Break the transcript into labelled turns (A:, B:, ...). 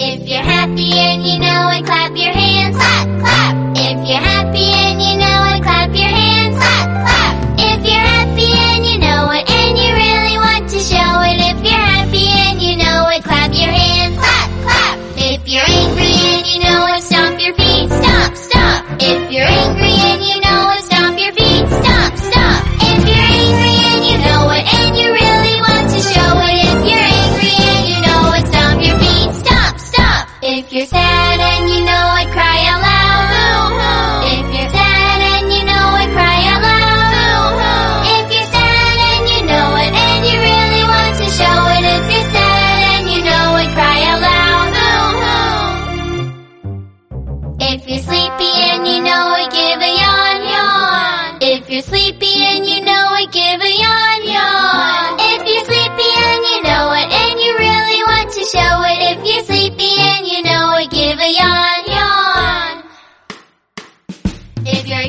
A: If you're happy and you know it, clap your hands. Clap, clap. If you're happy and you know it, clap your hands. Clap, clap. If you're happy and you know it, and you really want to show it. If you're happy and you know it, clap your hands. Clap, clap. If you're angry and you know it, stomp your feet. Stomp, stomp. If you're angry and you know If you're sad and you know it, cry out loud. Boo hoo. If you're sad and you know it, cry out loud. Boo hoo. If you're sad and you know it, and you really want to show it. If you're sad and you know it, cry out loud. Boo hoo. If you're sleepy and you know it, give a yawn, yawn. If you're sleepy. February